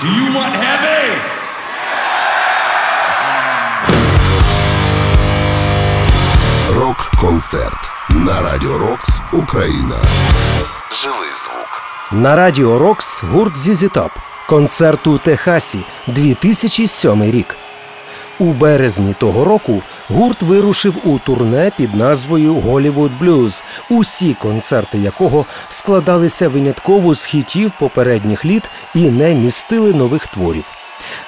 Do you want heavy? Рок-концерт на Радіо Рокс Україна. Живий звук. На Радіо Рокс гурт Зізітап. Концерт у Техасі 2007 рік. У березні того року гурт вирушив у турне під назвою Голівуд Блюз, усі концерти якого складалися винятково з хітів попередніх літ і не містили нових творів.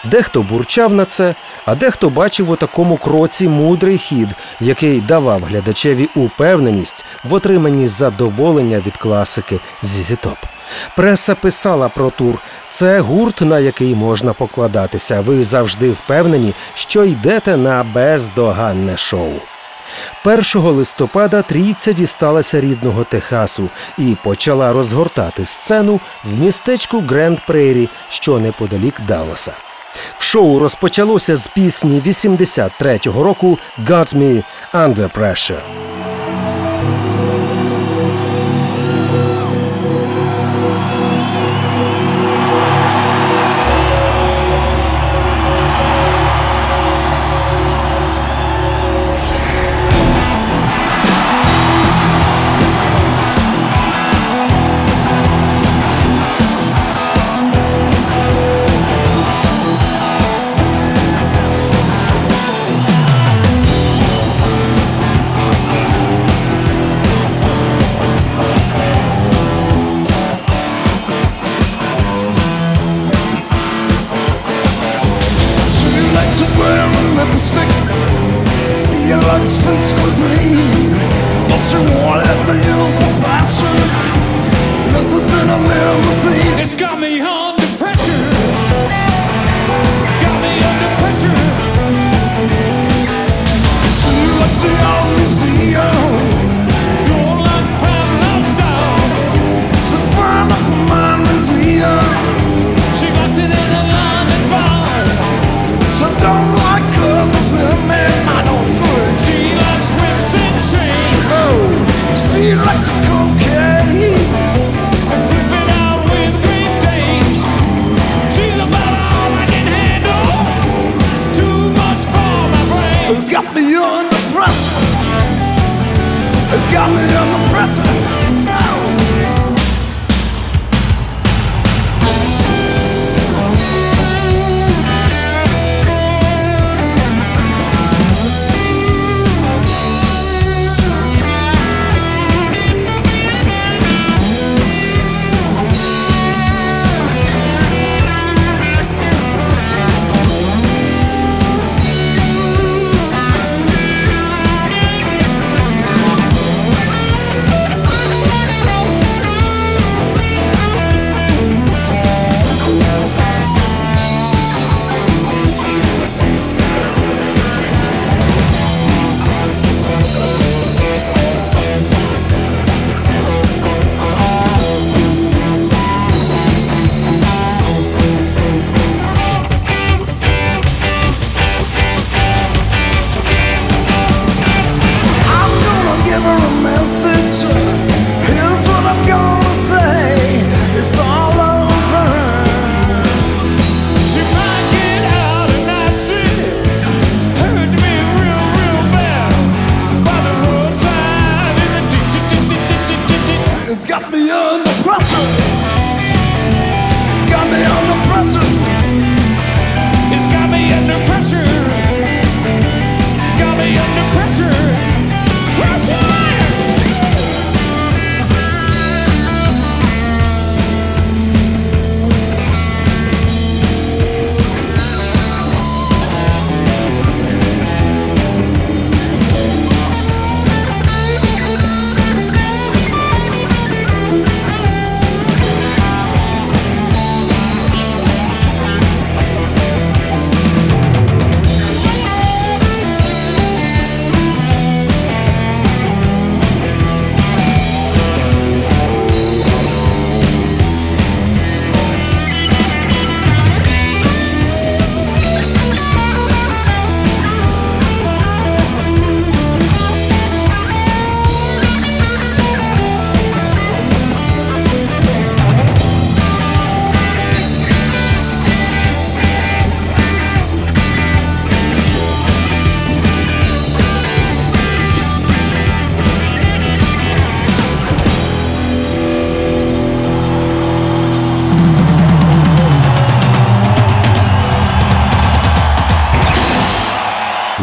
Дехто бурчав на це, а дехто бачив у такому кроці мудрий хід, який давав глядачеві упевненість в отриманні задоволення від класики Зізі Топ. Преса писала про тур. Це гурт, на який можна покладатися. Ви завжди впевнені, що йдете на бездоганне шоу. 1 листопада трійця дісталася рідного Техасу і почала розгортати сцену в містечку Гренд Прейрі, що неподалік Далласа. Шоу розпочалося з пісні 83-го року «Got Me Under Pressure».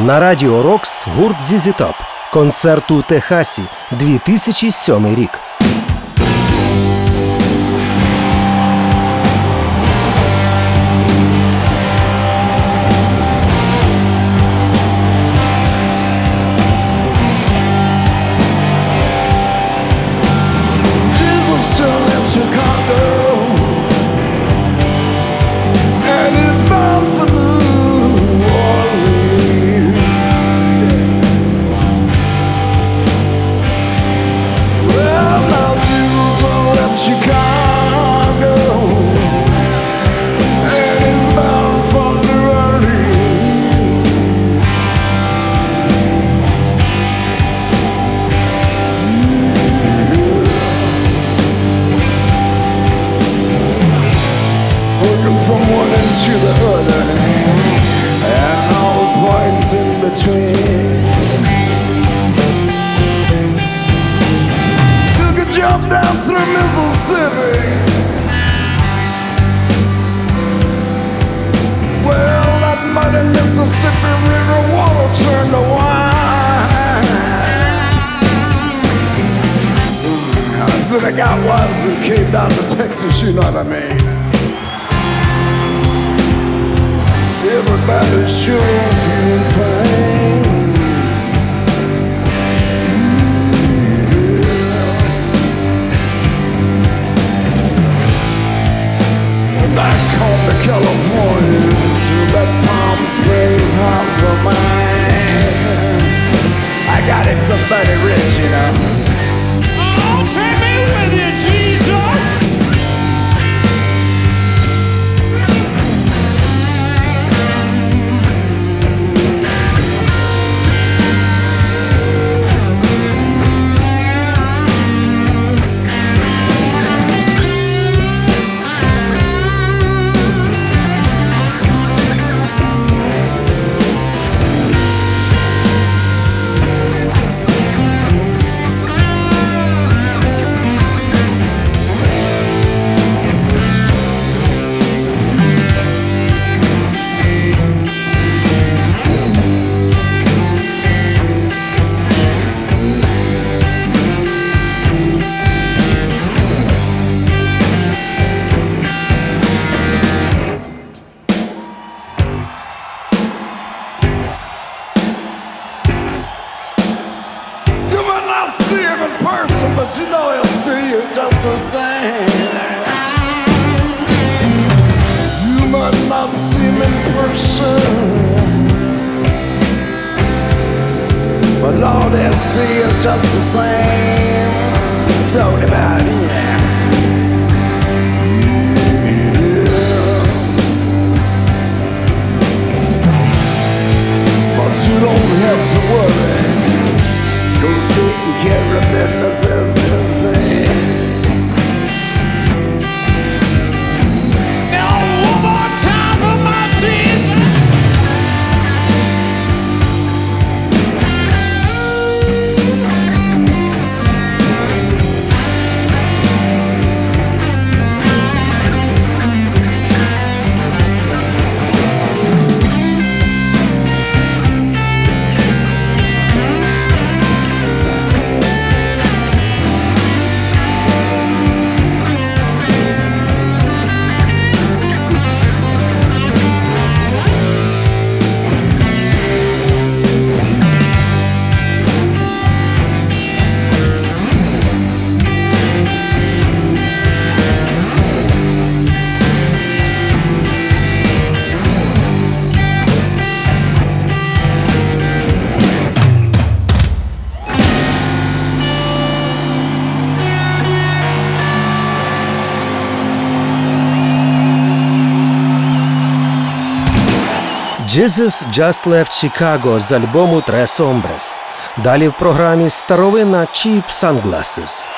на радіо Рокс гурт Зізітап. Концерт у Техасі 2007 рік. the other And all points in between. Took a jump down through Mississippi Well, that mighty Mississippi River water turned to wine. Then I got wise and came down to Texas, you know what I mean? Everybody's sure feeling fine. Yeah. Back home to California, that Palm house of mine. I got it from Buddy Rich, you know. Jesus Just Left Chicago з альбому Tres Hombres. Далі в програмі старовина Cheap Sunglasses.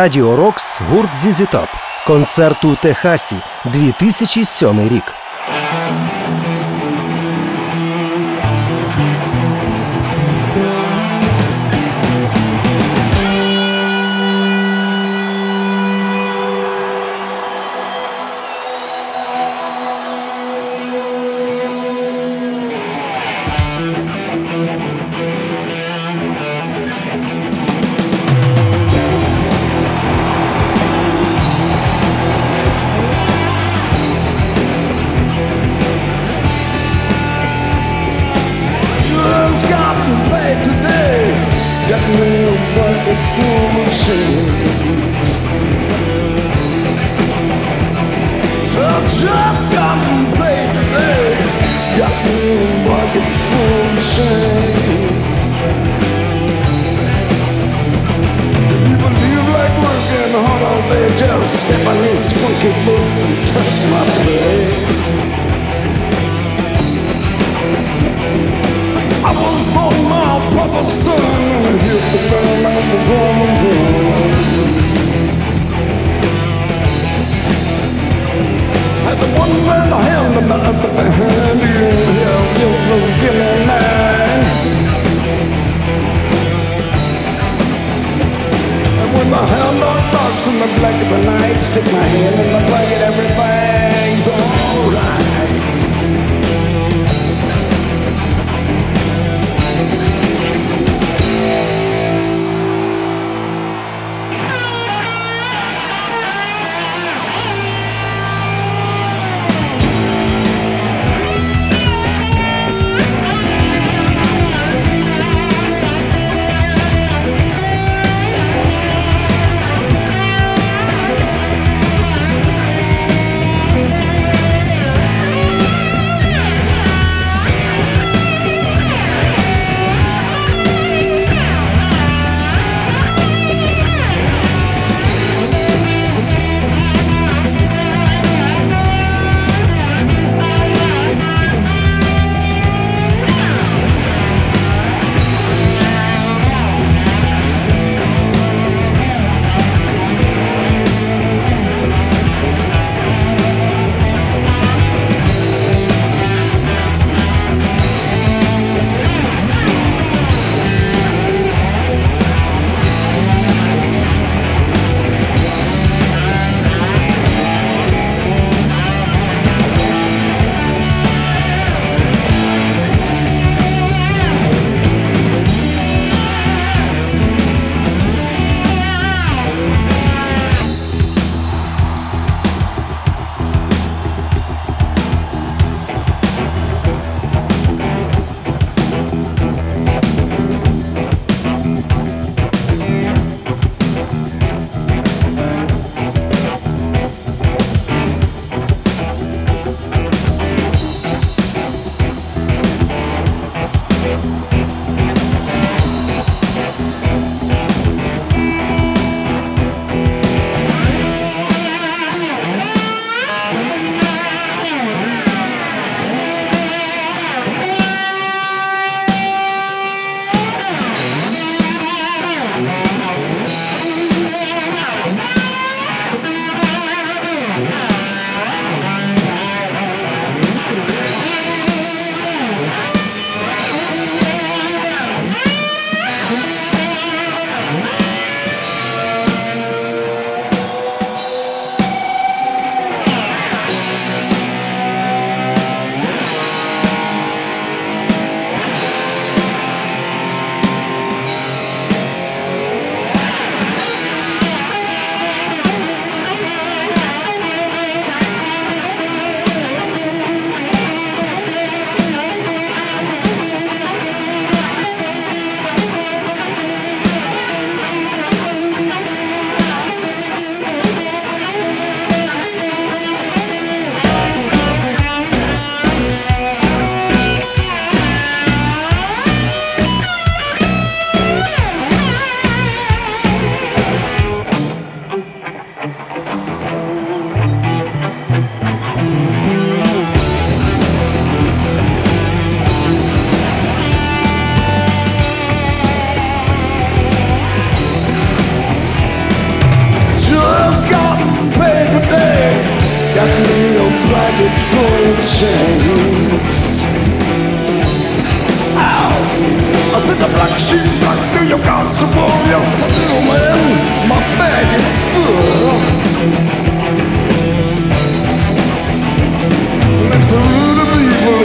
Радіо Рокс гурт Зізітап. Концерт у Техасі 2007 рік.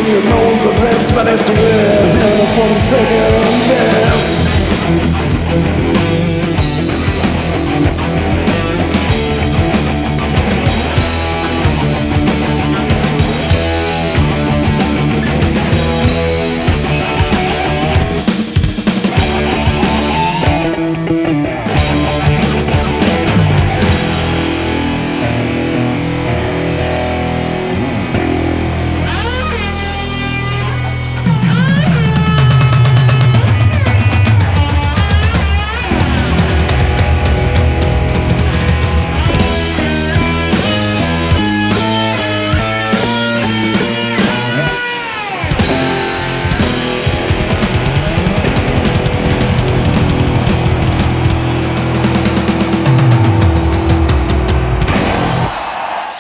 you know the best, but it's weird. Never for the second best.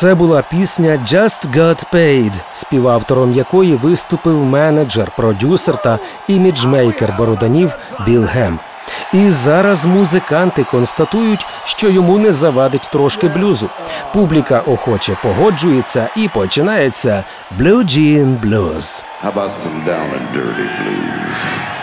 Це була пісня «Just Got Paid», співавтором якої виступив менеджер, продюсер та іміджмейкер Бороданів Біл Гем. І зараз музиканти констатують, що йому не завадить трошки блюзу. Публіка охоче погоджується і починається «Blue Jean Blues». How about some down and dirty blues?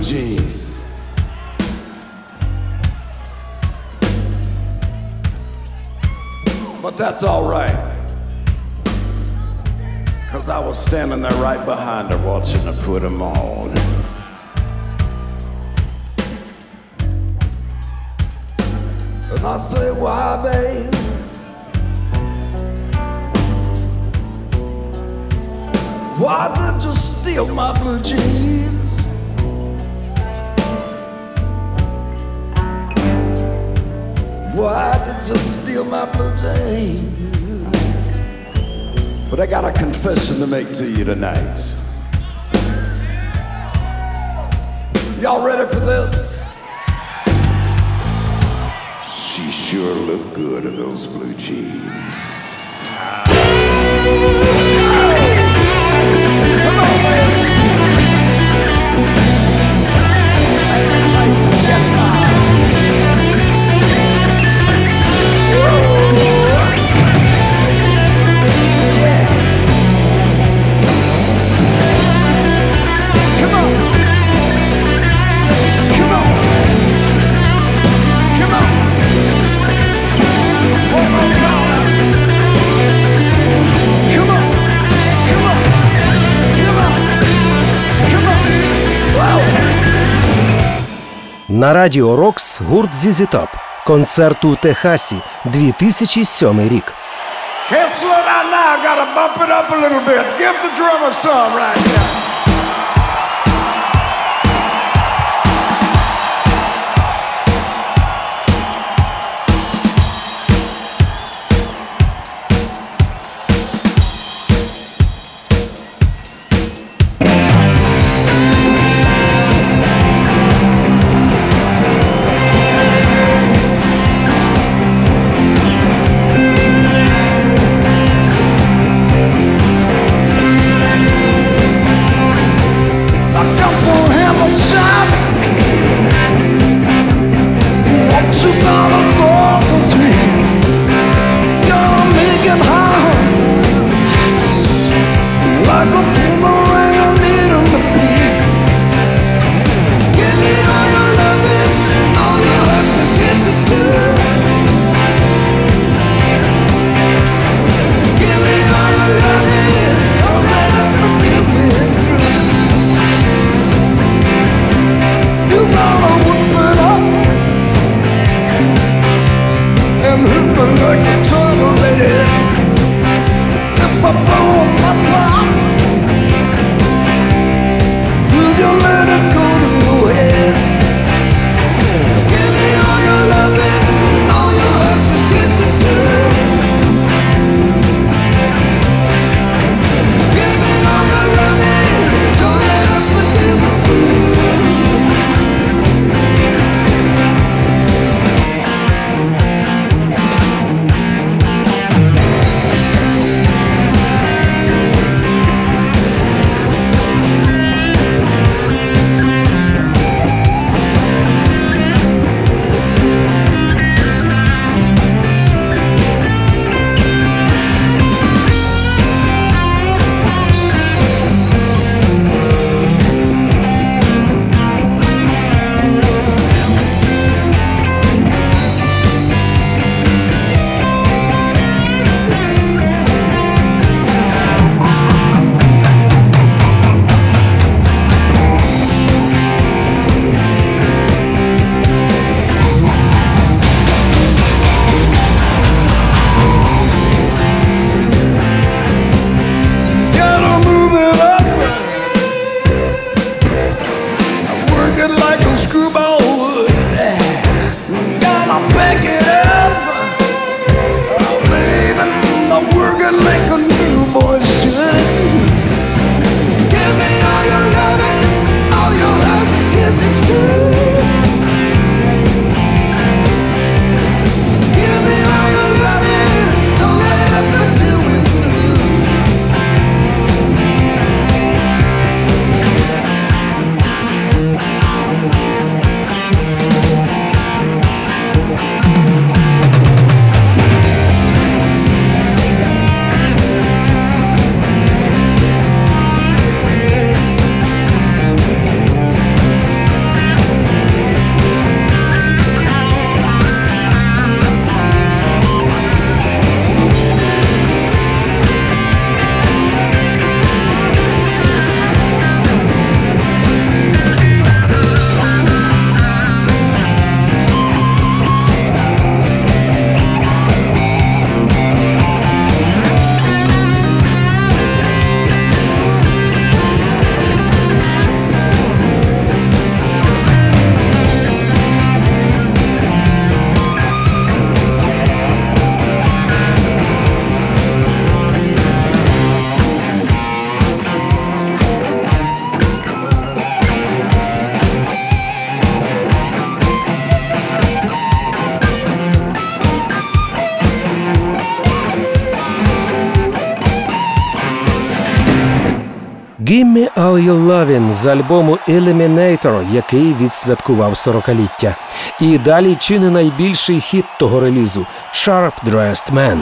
jeans. But that's alright. Cause I was standing there right behind her watching her put them on. And I said, why, babe? Why did you steal my blue jeans? Why did you steal my blue jeans? But I got a confession to make to you tonight. Y'all ready for this? She sure looked good in those blue jeans. На радіо Рокс гурт Зізі Топ. Концерт у Техасі 2007 рік. Can't slow down now. Gotta bump it up a little bit. Give the drummer some right now. «Gimme All Your з альбому Eliminator, який відсвяткував 40-ліття. І далі чи не найбільший хіт того релізу Sharp Dressed Man.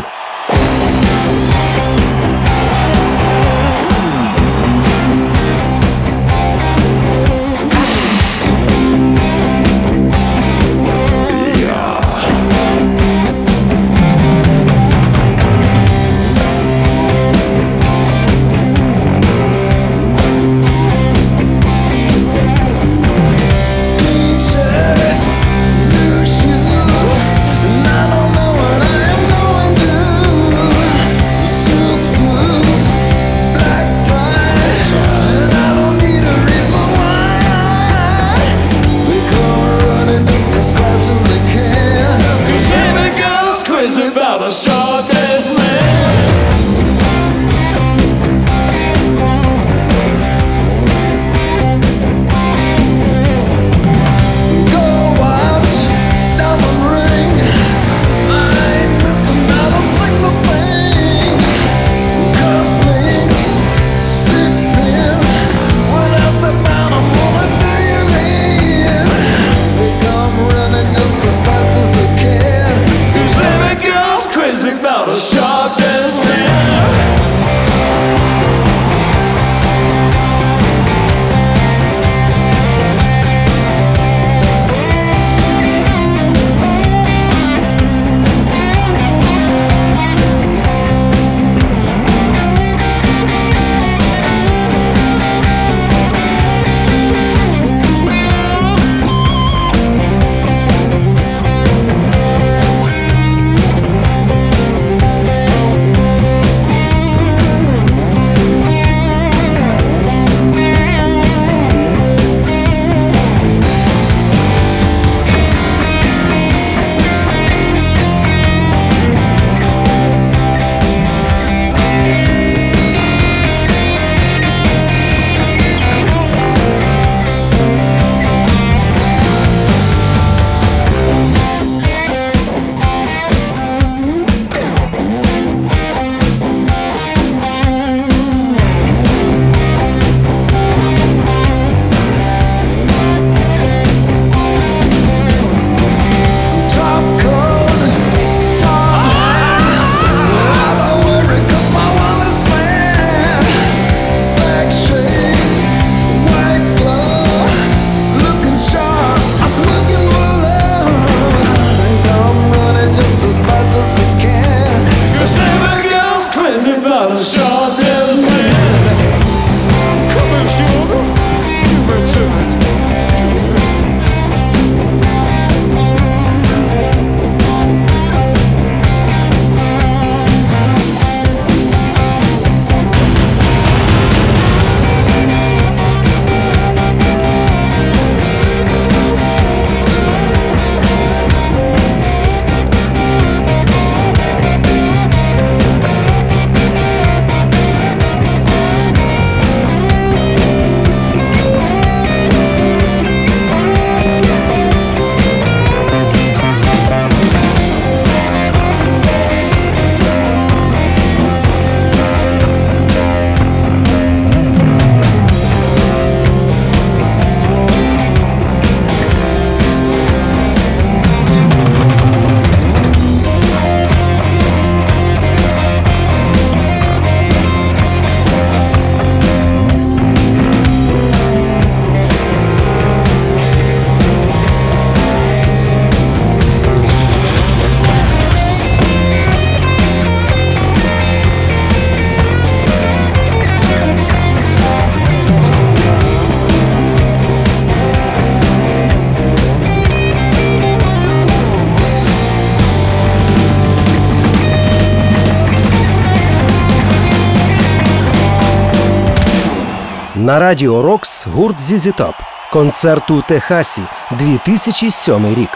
На радіо Рокс гурт Зізітап. Концерт у Техасі 2007 рік.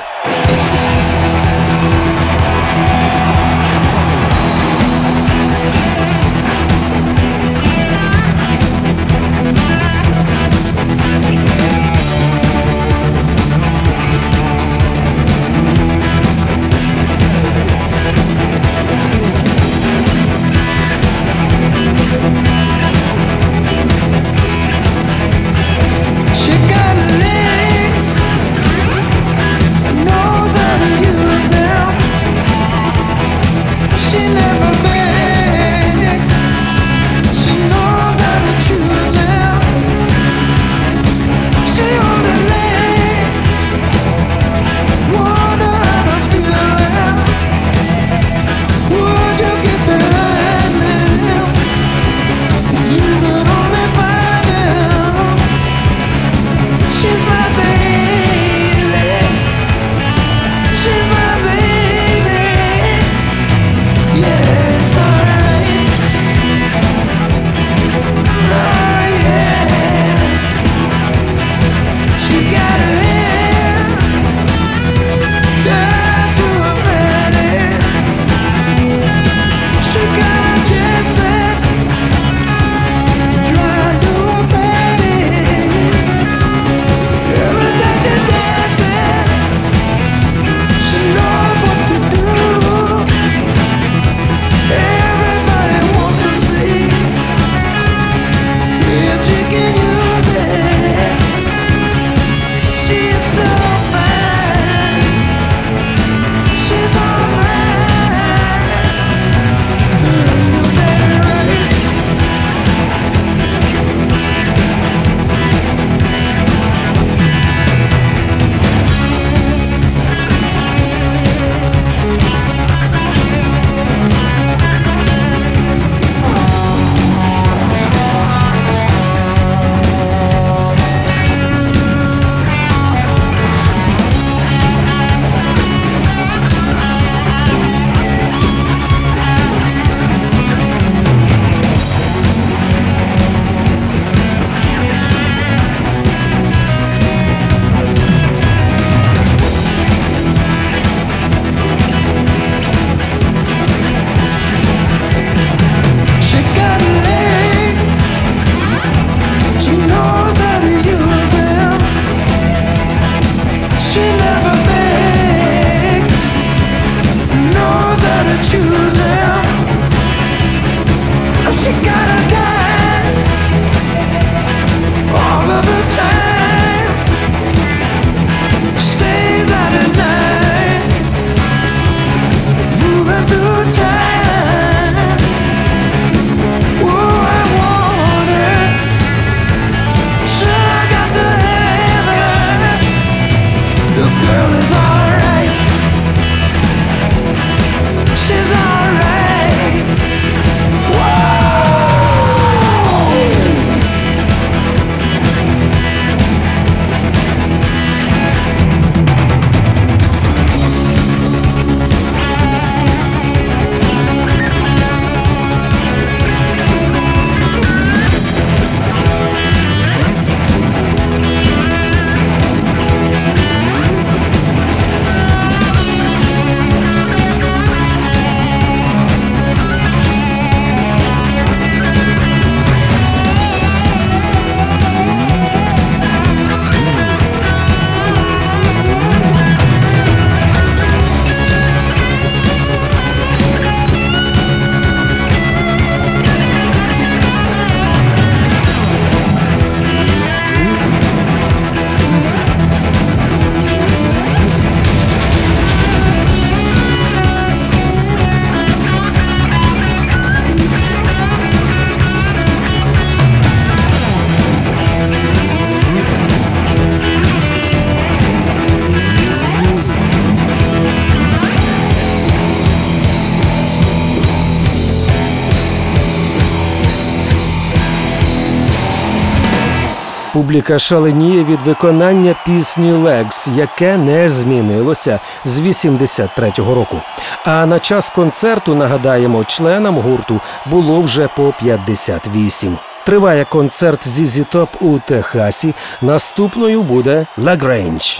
Публіка шаленіє від виконання пісні Legs, яке не змінилося з 83-го року. А на час концерту нагадаємо, членам гурту було вже по 58. Триває концерт ZZ Top у Техасі. Наступною буде La Grange.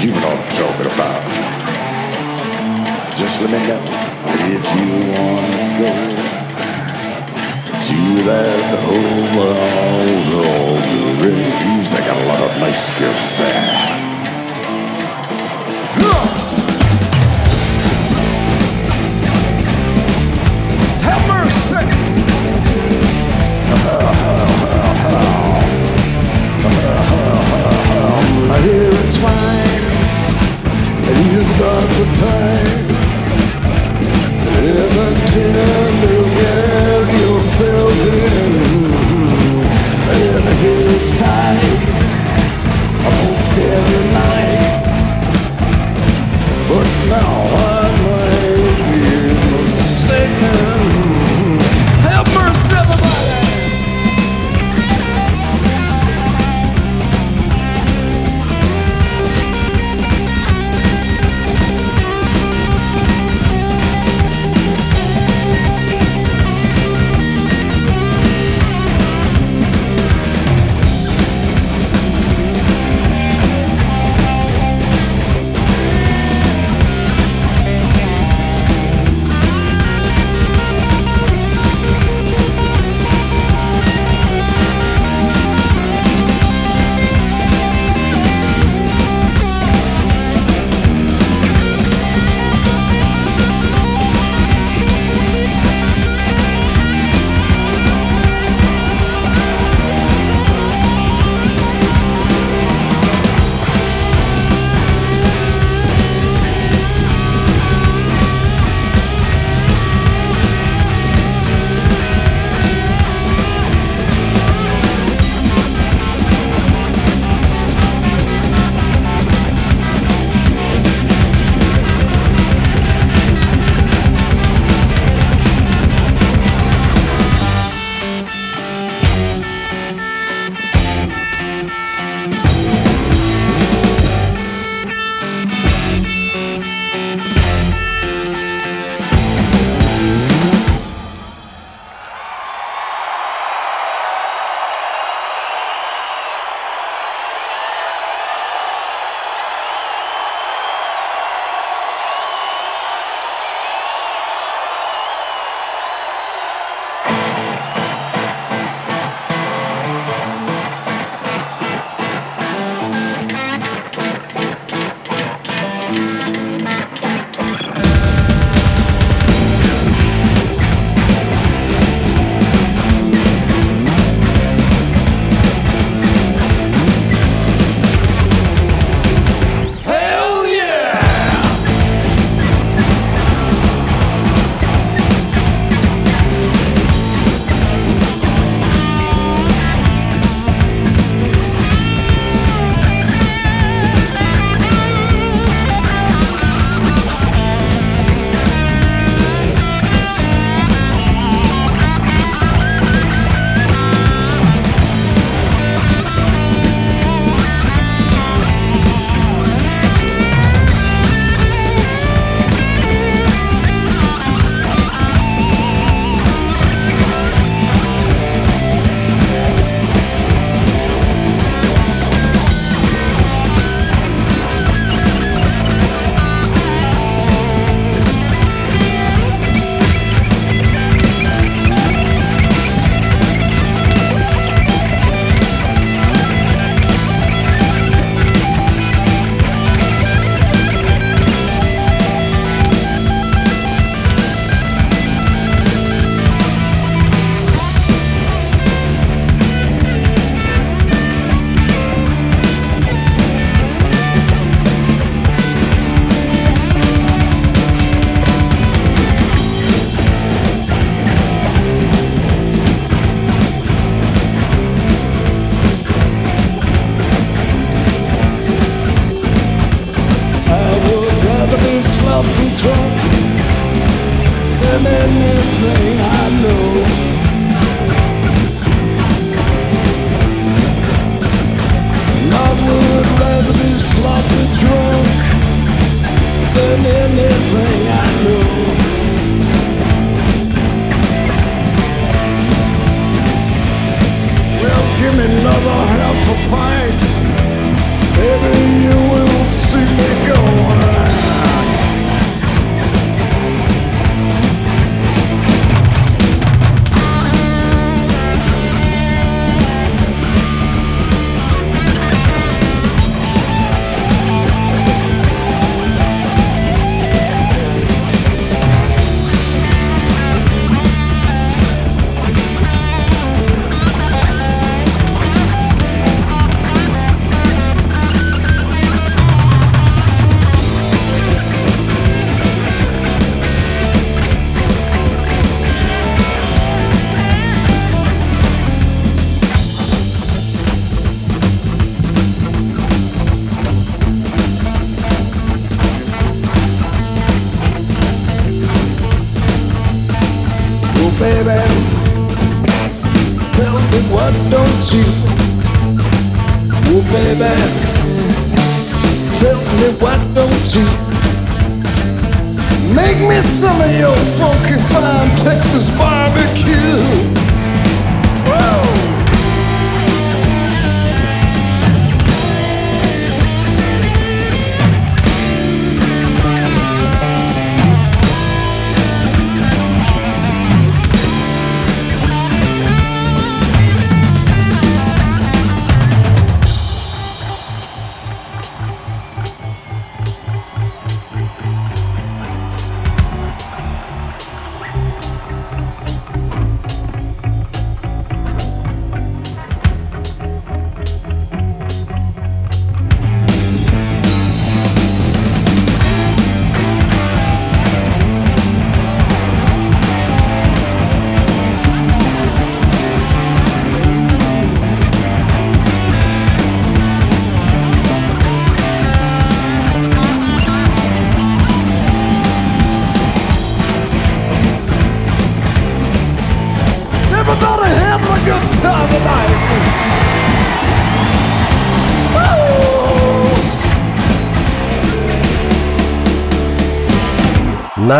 You know I'm talking about. Just let me know if you wanna go to that home of all the rings. I got a lot of nice girls there. Adieu about the time yourself in, and it's almost every night. But now I might be mistaken.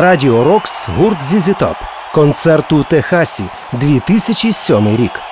Радіо Рокс гурт Зізі Топ. Концерт у Техасі 2007 рік.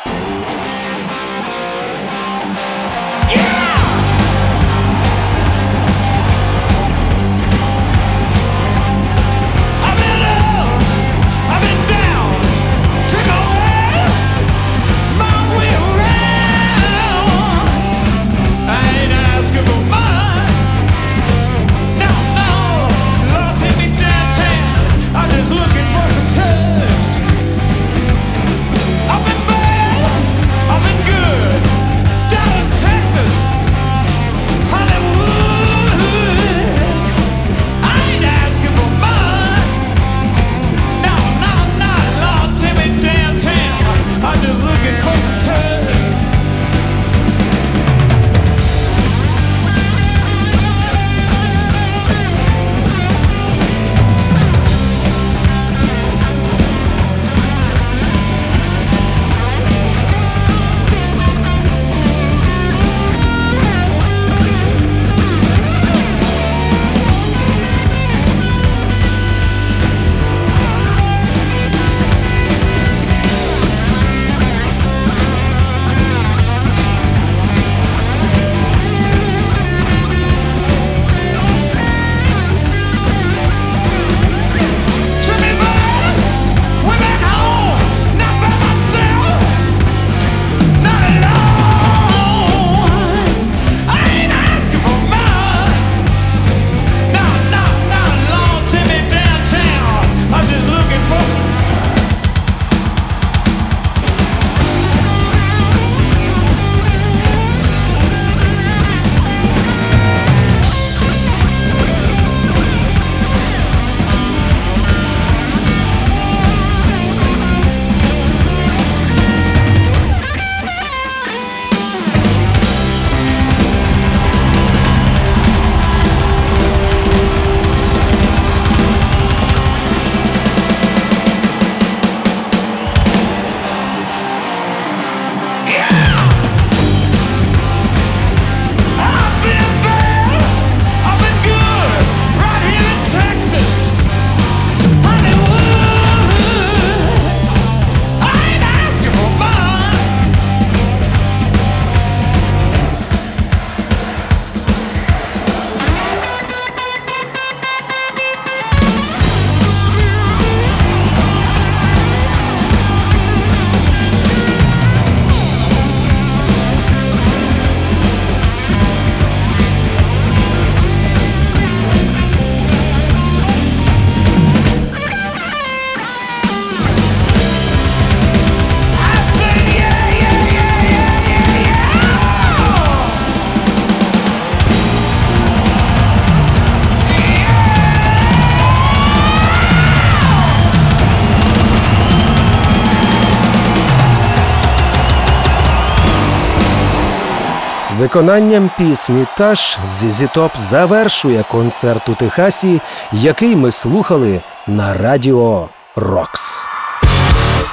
Виконанням пісні Таш Зізі Топ завершує концерт у Техасі, який ми слухали на радіо Рокс.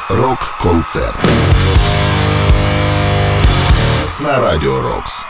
Рок-концерт. На радіо Рокс.